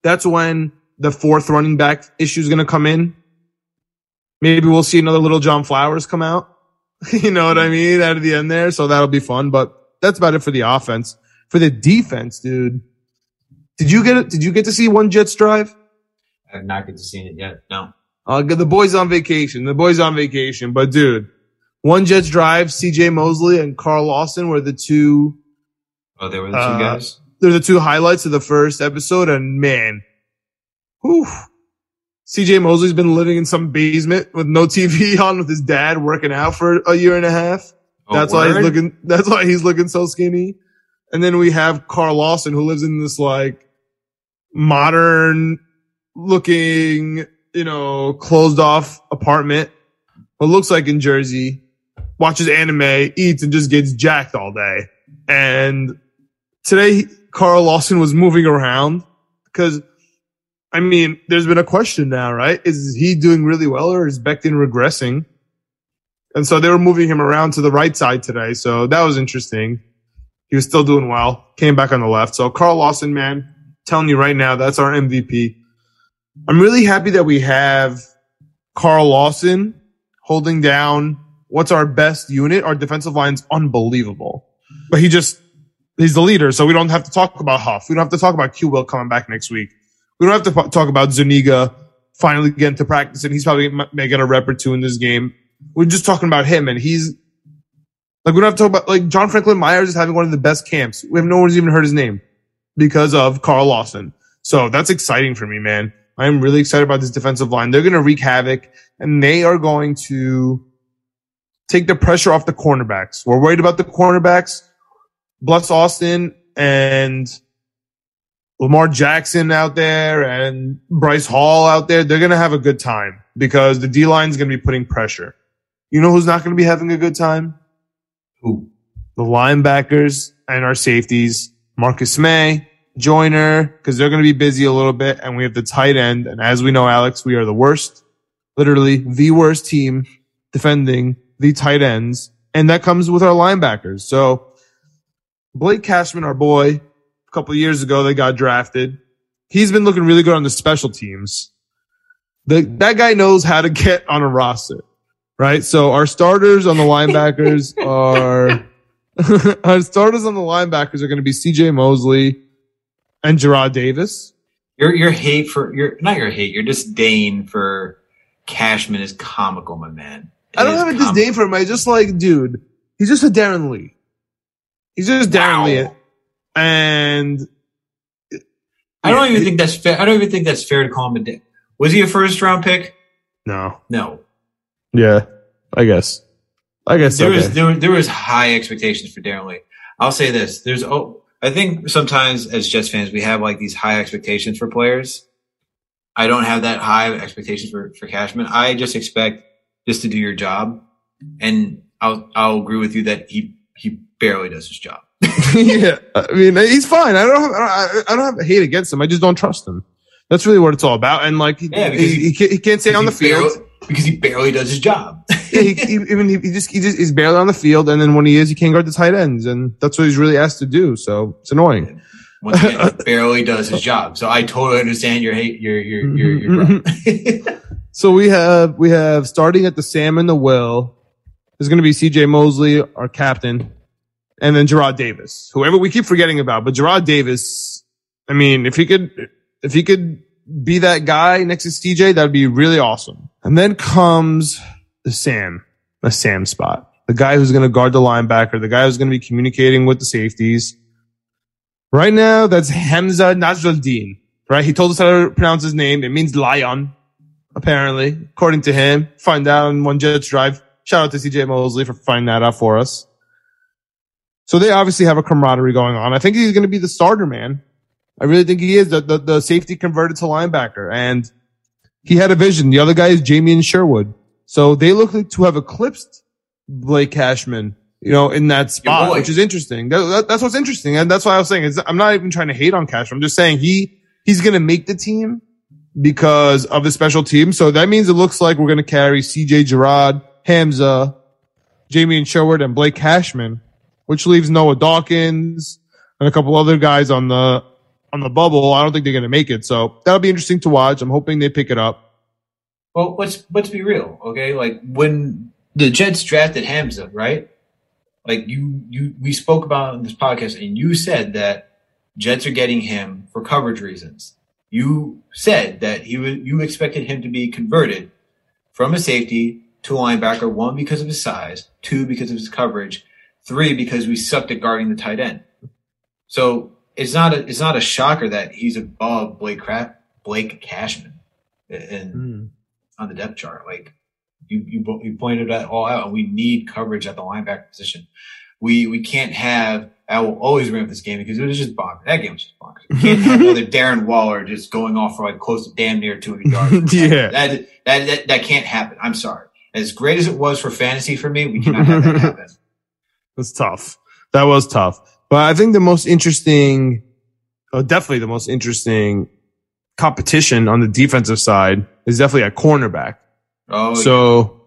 that's when the fourth running back issue is going to come in. Maybe we'll see another little John Flowers come out. you know what I mean? Out of the end there. So that'll be fun. But that's about it for the offense. For the defense, dude. Did you get it? Did you get to see one Jets drive? I have not get to see it yet. No. Uh, the boys on vacation. The boys on vacation. But dude, one Jets drive, CJ Mosley and Carl Lawson were the two. Oh, they were the two uh, guys? They're the two highlights of the first episode. And man, whew, CJ Mosley's been living in some basement with no TV on with his dad working out for a year and a half. Oh, that's word? why he's looking, that's why he's looking so skinny. And then we have Carl Lawson who lives in this like modern looking, you know, closed off apartment. What looks like in Jersey watches anime, eats, and just gets jacked all day. And today, Carl Lawson was moving around because, I mean, there's been a question now, right? Is he doing really well or is Becton regressing? And so they were moving him around to the right side today. So that was interesting. He was still doing well, came back on the left. So Carl Lawson, man, telling you right now, that's our MVP. I'm really happy that we have Carl Lawson holding down what's our best unit? Our defensive line's unbelievable. But he just, he's the leader. So we don't have to talk about Huff. We don't have to talk about Q Will coming back next week. We don't have to talk about Zuniga finally getting to practice and he's probably may get a rep or two in this game. We're just talking about him and he's like, we don't have to talk about like John Franklin Myers is having one of the best camps. We have no one's even heard his name because of Carl Lawson. So that's exciting for me, man. I am really excited about this defensive line. They're going to wreak havoc and they are going to take the pressure off the cornerbacks. We're worried about the cornerbacks. Bless Austin and Lamar Jackson out there and Bryce Hall out there. They're going to have a good time because the D line is going to be putting pressure. You know who's not going to be having a good time? Who? The linebackers and our safeties. Marcus Maye, Joyner, because they're going to be busy a little bit. And we have the tight end. And as we know, Alex, we are the worst, literally the worst team defending the tight ends, and that comes with our linebackers. So Blake Cashman, our boy, a couple years ago, they got drafted. He's been looking really good on the special teams. The, that guy knows how to get on a roster, right? So our starters on the linebackers are, our starters on the linebackers are going to be CJ Mosley and Jarrad Davis. Your, your hate for, your, not your hate, your disdain for Cashman is comical, my man. It I don't have a comical. disdain for him. I just like, dude, he's just a Darron Lee. He's just Darron Wow. Lee. And I don't Yeah, even it- think that's fair. I don't even think that's fair to call him a dick. Was he a first round pick? no. No. Yeah. I guess. I guess There okay. was there, there was high expectations for Darron Lee. I'll say this: there's oh, I think sometimes as Jets fans we have like these high expectations for players. I don't have that high expectations for for Cashman. I just expect just to do your job, and I'll I'll agree with you that he he barely does his job. yeah, I mean, he's fine. I don't, have, I don't, I don't have hate against him. I just don't trust him. That's really what it's all about. And like, he, Yeah, because he, he, can't, he can't stay on the field. barely- because he barely does his job. yeah, he, he, even he, he just, he just, he's barely on the field. And then when he is, he can't guard the tight ends. And that's what he's really asked to do. So it's annoying. Once again, he barely does his job. So I totally understand your hate, your your your your. Mm-hmm, So we have, we have starting at the Sam and the Will. There's going to be CJ Mosley, our captain, and then Jarrad Davis, whoever we keep forgetting about. But Jarrad Davis, I mean, if he could, if he could be that guy next to CJ, that'd be really awesome. And then comes the Sam, the Sam spot, the guy who's going to guard the linebacker, the guy who's going to be communicating with the safeties. Right now, that's Hamsah Nasirildeen, right? He told us how to pronounce his name. It means lion, apparently, according to him. Find out on one Jets drive. Shout out to CJ Mosley for finding that out for us. So they obviously have a camaraderie going on. I think he's going to be the starter, man. I really think he is the, the, the safety converted to linebacker and he had a vision. The other guy is Jamien Sherwood. So they look like to have eclipsed Blake Cashman, you know, in that spot, which is interesting. That, that- that's what's interesting. And that's why I was saying is I'm not even trying to hate on Cashman. I'm just saying he, he's going to make the team because of the special team. So that means it looks like we're going to carry CJ Jarrad, Hamsah, Jamie and Sherwood and Blake Cashman, which leaves Noah Dawkins and a couple other guys on the, on the bubble. I don't think they're going to make it. So that'll be interesting to watch. I'm hoping they pick it up. well, let's let's be real, okay? Like when the Jets drafted Hamsah, right? Like you you we spoke about this podcast, and you said that Jets are getting him for coverage reasons. You said that he was you expected him to be converted from a safety to a linebacker, one because of his size, two because of his coverage, three because we sucked at guarding the tight end. So it's not a it's not a shocker that he's above Blake Crap Blake Cashman and hmm. on the depth chart. Like you you you pointed that all out, and we need coverage at the linebacker position. We we can't have. I will always up this game because it was just bonkers. That game was just bonkers. We can't have another Darren Waller just going off for like close to damn near 200 yards. Yeah. that, that that that can't happen. I'm sorry. As great as it was for fantasy for me, we cannot have that happen. That's tough. That was tough. But I think the most interesting, oh, definitely the most interesting competition on the defensive side is definitely at cornerback. Oh, so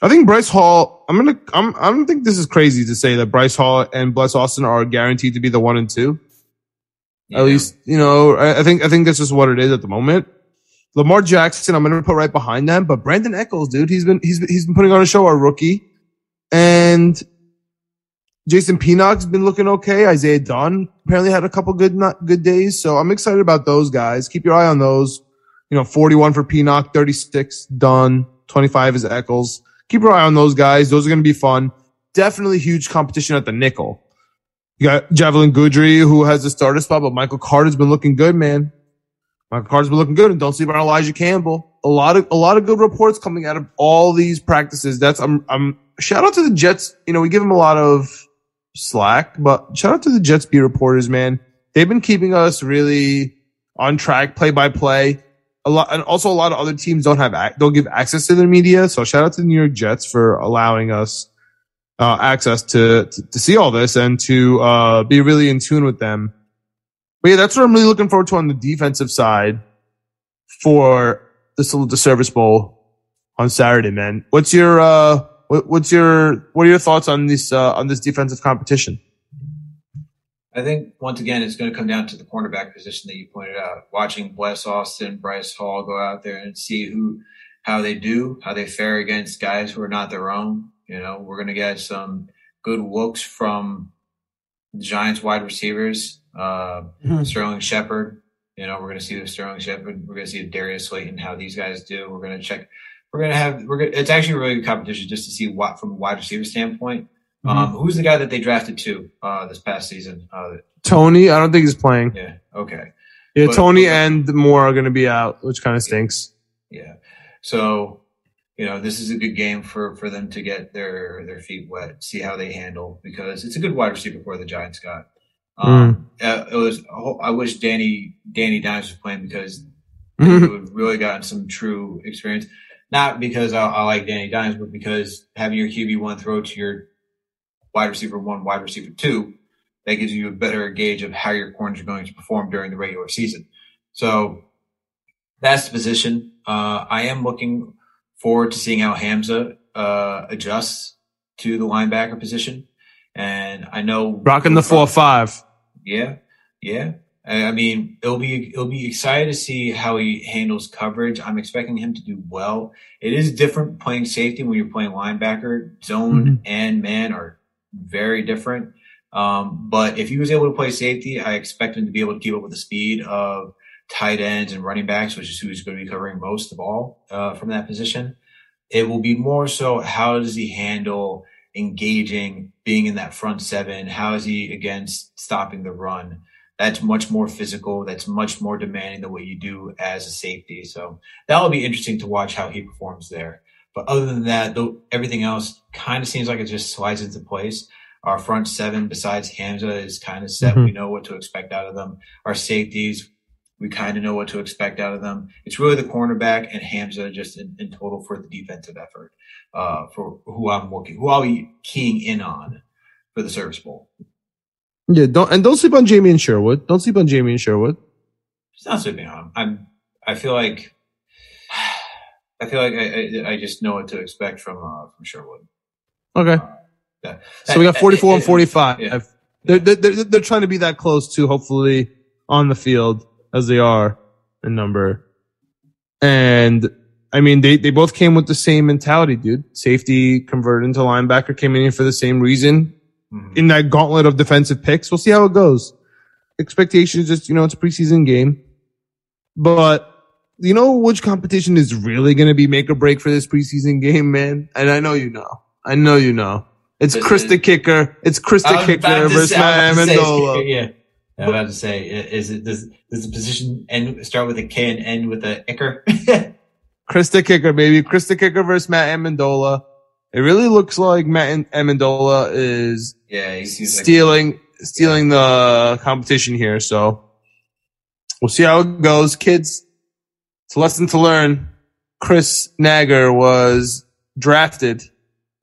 I think Bryce Hall, I'm to, I'm, I don't think this is crazy to say that Bryce Hall and Bless Austin are guaranteed to be the one and two. yeah. At least, you know, I, I think, I think this is what it is at the moment. Lamar Jackson, I'm to put right behind them, but Brandon Echols, dude, he's been, he's, he's been putting on a show, our rookie. And Jason Pinnock's been looking okay. Isaiah Dunn apparently had a couple good, not good days. So I'm excited about those guys. Keep your eye on those. You know, 41 for Pinnock, 36 Dunn, 25 is Echols. Keep your eye on those guys. Those are going to be fun. Definitely huge competition at the nickel. You got Javelin Guidry, who has the starter spot, but Michael Carter's been looking good, man. Michael Carter's been looking good, and don't sleep on Elijah Campbell. A lot of a lot of good reports coming out of all these practices. That's I'm I'm shout out to the Jets. You know, we give them a lot of slack, but shout out to the Jets beat reporters, man. They've been keeping us really on track, play by play. A lot, and also a lot of other teams don't have don't give access to their media. So shout out to the New York Jets for allowing us uh, access to, to to see all this and to uh, be really in tune with them. But yeah, that's what I'm really looking forward to on the defensive side for the the Service Bowl on Saturday, man. What's your uh, what, what's your what are your thoughts on this uh, on this defensive competition? I think once again it's going to come down to the cornerback position that you pointed out. Watching Bless Austin, Bryce Hall go out there and see who, how they do, how they fare against guys who are not their own. You know, we're going to get some good looks from the Giants wide receivers, uh, Sterling Shepard You know, we're going to see the Sterling Shepard. We're going to see Darius Slayton, how these guys do. We're going to check. We're going to have. We're going. to, It's actually a really good competition just to see what from a wide receiver standpoint. Mm-hmm. Um, who's the guy that they drafted to uh, this past season? Uh, Toney, I don't think he's playing. yeah. Okay. Yeah, But- Toney and Moore are going to be out, which kind of stinks. Yeah. So, you know, this is a good game for for them to get their their feet wet, see how they handle because it's a good wide receiver for the Giants got. Um, uh, it was. I wish Danny Danny Dimes was playing because he Mhm. would really gotten some true experience. Not because I, I like Danny Dimes, but because having your QB one throw to your wide receiver one, wide receiver two, that gives you a better gauge of how your corners are going to perform during the regular season. So that's the position. Uh, I am looking forward to seeing how Hamsah uh, adjusts to the linebacker position. And I know Rocking the four five. yeah, yeah. I mean, it'll be it'll be excited to see how he handles coverage. I'm expecting him to do well. It is different playing safety when you're playing linebacker. Zone and man are very different. Um, but if he was able to play safety, I expect him to be able to keep up with the speed of tight ends and running backs, which is who he's going to be covering most of all uh, from that position. It will be more so how does he handle engaging, being in that front seven? How is he against stopping the run? That's much more physical. That's much more demanding than what you do as a safety. So that will be interesting to watch how he performs there. But other than that, though, everything else kind of seems like it just slides into place. Our front seven, besides Hamsah, is kind of set. Mhm. We know what to expect out of them. Our safeties, we kind of know what to expect out of them. It's really the cornerback and Hamsah just in, in total for the defensive effort, uh, for who I'm looking, who I'll be keying in on for the Service Bowl. Yeah, don't and don't sleep on Jamien Sherwood. Don't sleep on Jamien Sherwood. It's not sleeping on him. I'm, I feel like, I feel like I, I, I just know what to expect from, uh, from Sherwood. Okay. Yeah. So we got 44 and 45. Yeah. They're, they're, they're, they're trying to be that close to hopefully on the field as they are in number. And I mean, they, they both came with the same mentality, dude. Safety converted into linebacker came in here for the same reason Mhm. in that gauntlet of defensive picks. We'll see how it goes. Expectations just, you know, it's a preseason game, but you know which competition is really going to be make or break for this preseason game, man? And I know you know. I know you know. It's Chris is- the kicker. It's Chris the kicker versus say- I Matt was about to say- Amendola. Yeah. I'm about to say, is it does does the position end start with a K and end with a icker? Chris the kicker, baby. Chris the kicker versus Matt Amendola. It really looks like Matt Amendola is yeah, seems like stealing stealing the competition here. So we'll see how it goes, kids. It's a lesson to learn. Chris Naggar was drafted,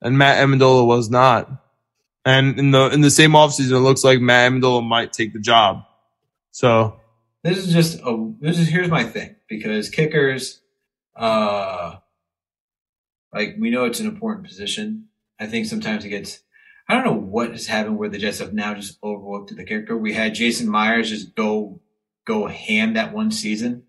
and Matt Amendola was not. And in the in the same offseason, it looks like Matt Amendola might take the job. So this is just a this is here's my thing because kickers uh like we know it's an important position i think sometimes it gets i don't know what has happened where the jets have now just overlooked the kicker we had jason myers just go go ham that one season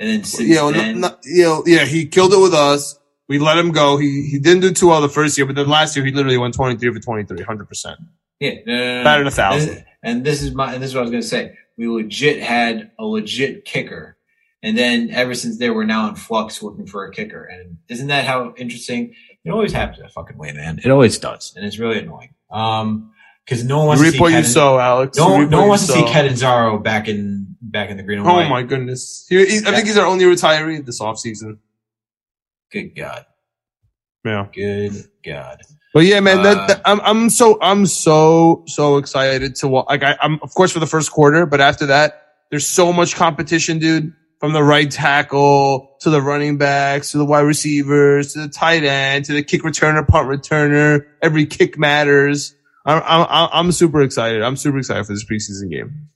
and then since yeah, well, then, no, no, you know, yeah, he killed it with us. We let him go. He he didn't do too well the first year, but then last year he literally went twenty three for 23, 100 percent. yeah no, no. Better than a thousand. And, and this is my and this is what i was going to say we legit had a legit kicker and then ever since there we're now in flux looking for a kicker and isn't that how interesting it always happens that fucking way man it always does and it's really annoying um because no one wants You to see what you sow, Alex. no, no one wants to see. Catanzaro back in back in the green and white. Oh my goodness! He, he- I think he's our only retiree this offseason. good god Yeah, good god but yeah, man, Uh, that, that- I'm I'm so I'm so so excited to watch. Like I, I'm of course for the first quarter, but after that, there's so much competition, dude. From the right tackle to the running backs to the wide receivers to the tight end to the kick returner, punt returner. Every kick matters. I'm I'm I'm super excited. I'm super excited for this preseason game.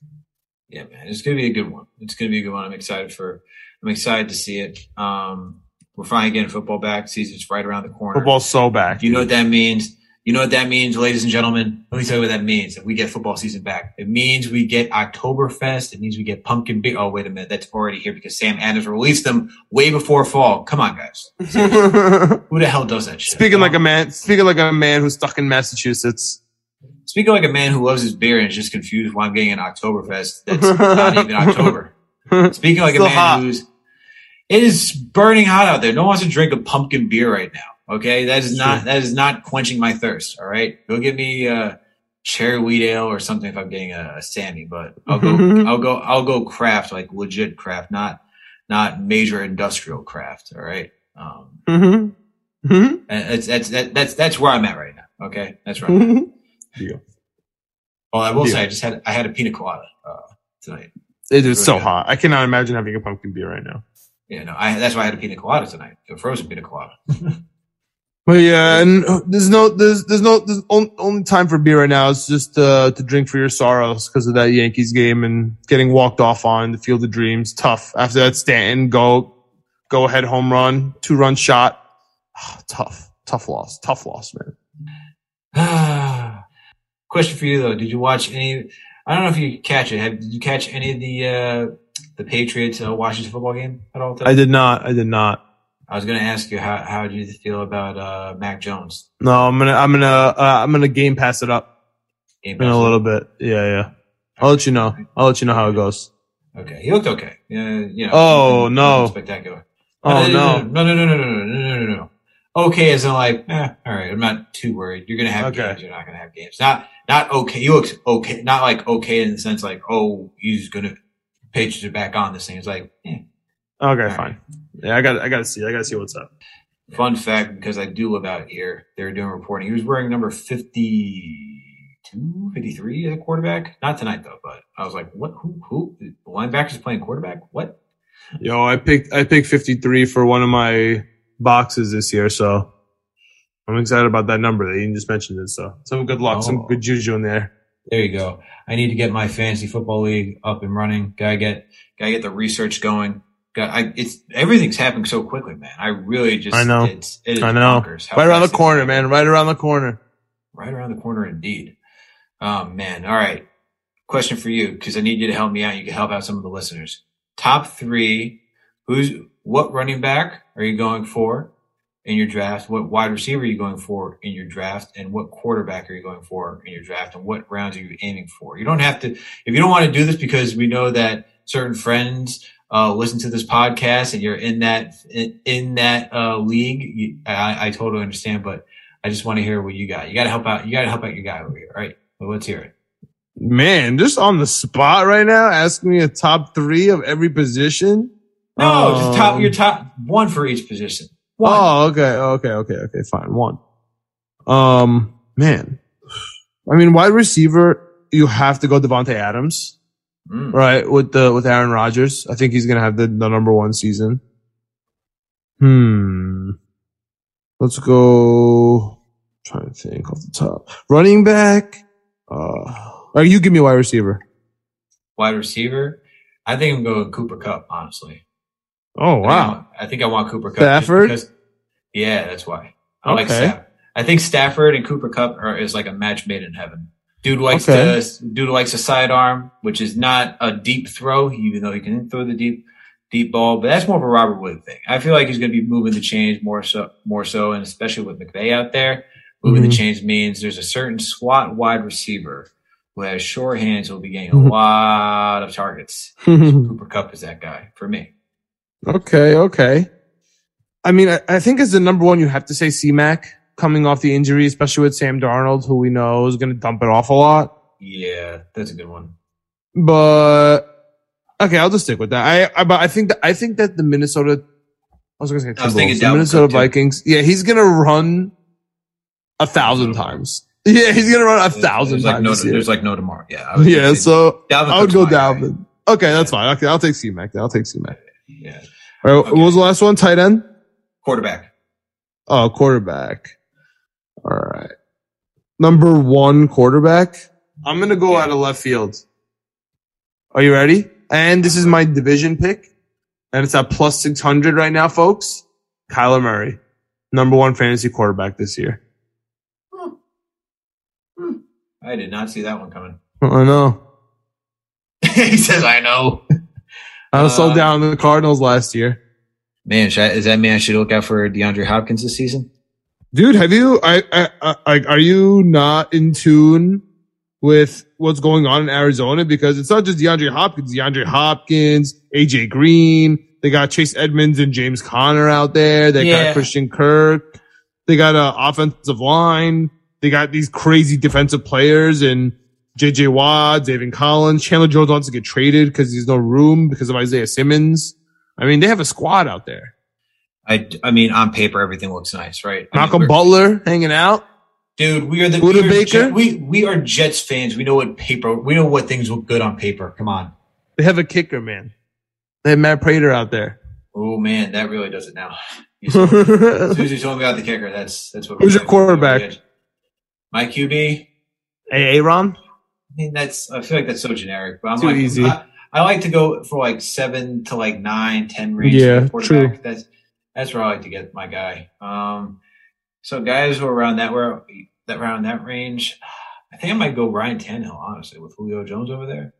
Yeah man it's gonna be a good one it's gonna be a good one i'm excited for i'm excited to see it um we're finally getting football back season's right around the corner Football's so back. You know what that means? You know what that means, ladies and gentlemen? Let me tell you what that means. If we get football season back, it means we get Oktoberfest. It means we get pumpkin beer. Oh, wait a minute. That's already here because Sam Adams released them way before fall. Come on, guys. Who the hell does that shit? speaking like a man, speaking like a man who's stuck in Massachusetts. Speaking like a man who loves his beer and is just confused why I'm getting an Oktoberfest. That's not even October. Speaking like a man hot. who's, it is burning hot out there. No one wants to drink a pumpkin beer right now. Okay, that is not that is not quenching my thirst. All right, go get me a cherry wheat ale or something if I'm getting a, a Sammy. But I'll go, I'll go, I'll go craft like legit craft, not not major industrial craft. All right, um, Mm-hmm. Mm-hmm. and it's that's that, that's that's where I'm at right now. Okay, that's where. Deal. Well, I will Deal. say I just had I had a pina colada uh, tonight. It is so good. hot. I cannot imagine having a pumpkin beer right now. Yeah, no, I that's why I had a pina colada tonight, a frozen pina colada. But yeah, and uh, there's no, there's, there's no, there's only, time for beer right now. It's just, uh, to drink for your sorrows because of that Yankees game and getting walked off on the field of dreams. Tough. After that Stanton go, go ahead home run, two run shot. Ah, tough, tough loss, tough loss, man. Question for you though: Did you watch any? I don't know if you catch it. Have, did you catch any of the uh, the Patriots uh, Washington football game at all? Today? I did not, I did not. I was going to ask you how how did you feel about uh, Mac Jones No, I'm gonna, I'm gonna, uh, I'm gonna game pass it up game? in a little bit. Yeah, yeah. I'll let you know. I'll let you know how it goes. Okay, he looked okay. Yeah, you know. Oh, no. spectacular. Oh no, no, no, no, no, no, no, no, no, no. Okay, as in like, eh, all right. I'm not too worried. You're gonna have Okay. games. You're not gonna have games. Not, not okay. You look okay. Not like okay in the sense like, oh, he's gonna Patriots are back on this thing. It's like, eh. Okay, All fine. Yeah, I got, I gotta see. I gotta see what's up. Fun fact, because I do live out here, they were doing reporting. He was wearing number 52, 53 at quarterback. Not tonight, though, but I was like, what? Who? Who? The linebacker's playing quarterback? What? Yo, I picked I picked 53 for one of my boxes this year, so I'm excited about that number. That you just mentioned it, so some good luck, some Oh. good juju in there. There you go. I need to get my fantasy football league up and running. Gotta get, gotta get the research going. Got, I, it's everything's happening so quickly, man. I really just, I know. It's, it is I know. Right around the corner, man. Right around the corner. Right around the corner, indeed. Oh man. All right. Question for you, because I need you to help me out. You can help out some of the listeners. Top three. Who's what running back are you going for in your draft? What wide receiver are you going for in your draft? And what quarterback are you going for in your draft? And what rounds are you aiming for? You don't have to, if you don't want to do this because we know that certain friends uh, listen to this podcast and you're in that in, in that uh, league. You, I, I totally understand, but I just want to hear what you got. You got to help out. You got to help out your guy over here. All right. Well, let's hear it. Man, just on the spot right now, asking me a top three of every position. No, just top. Um, Your top one for each position. One. Oh, okay, okay, okay, okay, fine. One. Um, man. I mean, wide receiver, you have to go Davante Adams. Mm. right? With the with Aaron Rodgers, I think he's gonna have the, the number one season. Hmm. Let's go. trying to think off the top. Running back. Uh, or you give me wide receiver. Wide receiver. I think I'm going Cooper Kupp. Honestly. Oh I think I wow. want- I think I want Cooper Kupp. Stafford? because- yeah, that's why. I like Okay. Stafford. I think Stafford and Cooper Kupp are is like a match made in heaven. Dude likes Okay. to dude likes a sidearm, which is not a deep throw, even though he can throw the deep deep ball. But that's more of a Robert Wood thing. I feel like he's going to be moving the chains more so more so, and especially with McVay out there, moving Mhm. the chains means there's a certain SWAT wide receiver who has sure hands who will be getting a Mhm. lot of targets. Cooper Kupp is that guy for me. Okay, okay. I mean, I, I think as the number one, you have to say C-Mac coming off the injury, especially with Sam Darnold, who we know is going to dump it off a lot. Yeah, that's a good one. But okay, I'll just stick with that. I, I but I think that I think that the Minnesota I was gonna say I thinking the Minnesota Cook, too. Vikings. Yeah, he's gonna run a thousand times. Yeah, he's gonna run a thousand there's like times. no, there's like no tomorrow. Yeah. I yeah, so Dalvin I would go. Dalvin. Okay, that's fine. Okay, I'll take C Mac. I'll take C Mac. Yeah. All right, Okay. what was the last one? Tight end. Quarterback. Oh, quarterback. All right. Number one quarterback. I'm gonna go Yeah. out of left field. Are you ready? And this is my division pick, and it's at plus six hundred right now, folks. Kyler Murray, number one fantasy quarterback this year. I did not see that one coming. I know. he says, "I know." I was so Uh, down on the Cardinals last year, Man, should I, is that man I should look out for DeAndre Hopkins this season? dude. Have you? I, I, I, I are you not in tune with what's going on in Arizona because it's not just DeAndre Hopkins, DeAndre Hopkins, AJ Green. They got Chase Edmonds and James Conner out there. They Yeah. got Christian Kirk. They got an offensive line. They got these crazy defensive players and JJ Watt, David Collins. Chandler Jones wants to get traded because there's no room because of Isaiah Simmons. I mean, they have a squad out there. I, I mean, on paper, everything looks nice, right? I mean, Malcolm Butler hanging out. Dude, we are the Buda we are, Baker? Jet- we we are Jets fans. We know what paper. We know what things look good on paper. Come on. They have a kicker, man. They have Matt Prater out there. Oh man, that really does it now. As soon as you told me about the kicker, that's that's what. Who's your quarterback? My QB. Hey, Aaron. I mean, that's. I feel like that's so generic, but I'm Too like, easy. I, I like to go for like seven to like nine, ten range. Yeah, quarterback. That's that's where I like to get my guy. Um, so guys who are around that where that around that range, I think I might go Ryan Tannehill honestly with Julio Jones over there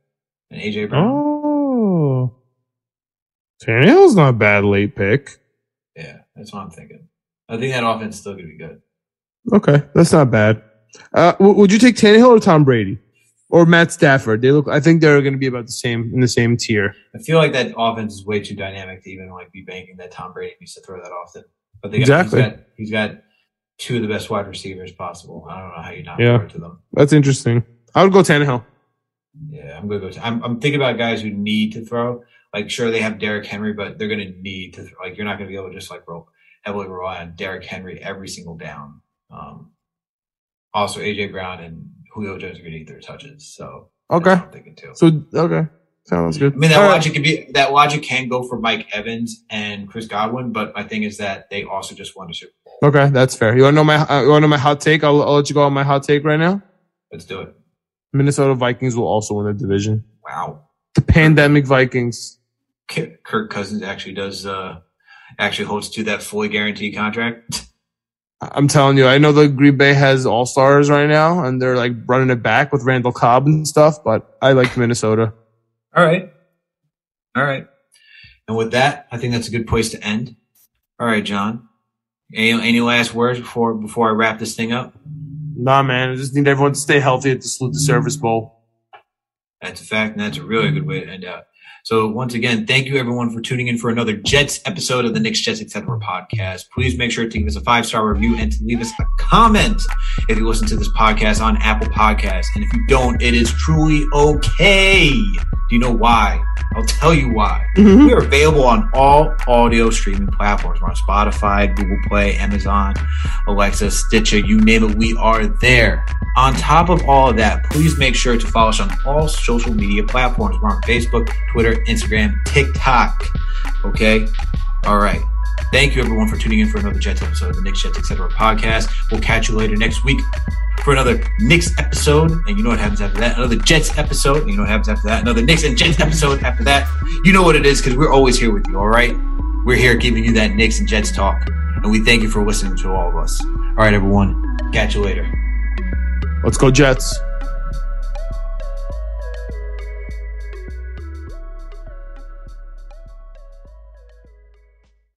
and AJ Brown. Oh. Tannehill's not a bad late pick. Yeah, that's what I'm thinking. I think that offense is still gonna be good. Okay, that's not bad. Uh, w- would you take Tannehill or Tom Brady or Matt Stafford? They look. I think they're going to be about the same in the same tier. I feel like that offense is way too dynamic to even like be banking that Tom Brady needs to throw that often. But they got, Exactly. he's got he's got two of the best wide receivers possible. I don't know how you not Yeah. to them. That's interesting. I would go Tannehill. Yeah, I'm gonna go. To, I'm I'm thinking about guys who need to throw. Like, sure, they have Derrick Henry, but they're gonna need to. Throw. Like, you're not gonna be able to just like roll, heavily rely on Derrick Henry every single down. Um, also, AJ Brown and Julio Jones are gonna need their touches. So Okay. I'm thinking too. So okay, sounds good. I mean, that All right. logic could be that logic can go for Mike Evans and Chris Godwin, but my thing is that they also just won a Super Bowl. Okay, that's fair. You want to know my uh, you want to know my hot take? I'll, I'll let you go on my hot take right now. Let's do it. Minnesota Vikings will also win the division. Wow. The pandemic Vikings. Kirk Cousins actually does uh actually holds to that fully guaranteed contract. I'm telling you, I know the Green Bay has all stars right now, and they're like running it back with Randall Cobb and stuff. But I like Minnesota. All right. All right. And with that, I think that's a good place to end. All right, John. Any, any last words before before I wrap this thing up? Nah, man, I just need everyone to stay healthy at the Salute the Service Bowl. That's a fact, and that's a really good way to end out. So once again, thank you everyone for tuning in for another Jets episode of the Knicks Jets Etc. podcast. Please make sure to give us a five star review and to leave us a comment if you listen to this podcast on Apple Podcasts. And if you don't, it is truly okay. Do you know why? I'll tell you why. Mm-hmm. We are available on all audio streaming platforms. We're on Spotify, Google Play, Amazon, Alexa, Stitcher, you name it, we are there. On top of all of that, please make sure to follow us on all social media platforms. We're on Facebook, Twitter, Instagram, TikTok. Okay? All right. Thank you everyone for tuning in for another Jets episode of the Knicks Jets Etc. podcast. We'll catch you later next week for another Knicks episode. And you know what happens after that? Another Jets episode. And you know what happens after that? Another Knicks and Jets episode after that. You know what it is because we're always here with you, all right? We're here giving you that Knicks and Jets talk. And we thank you for listening to all of us. All right, everyone. Catch you later. Let's go Jets.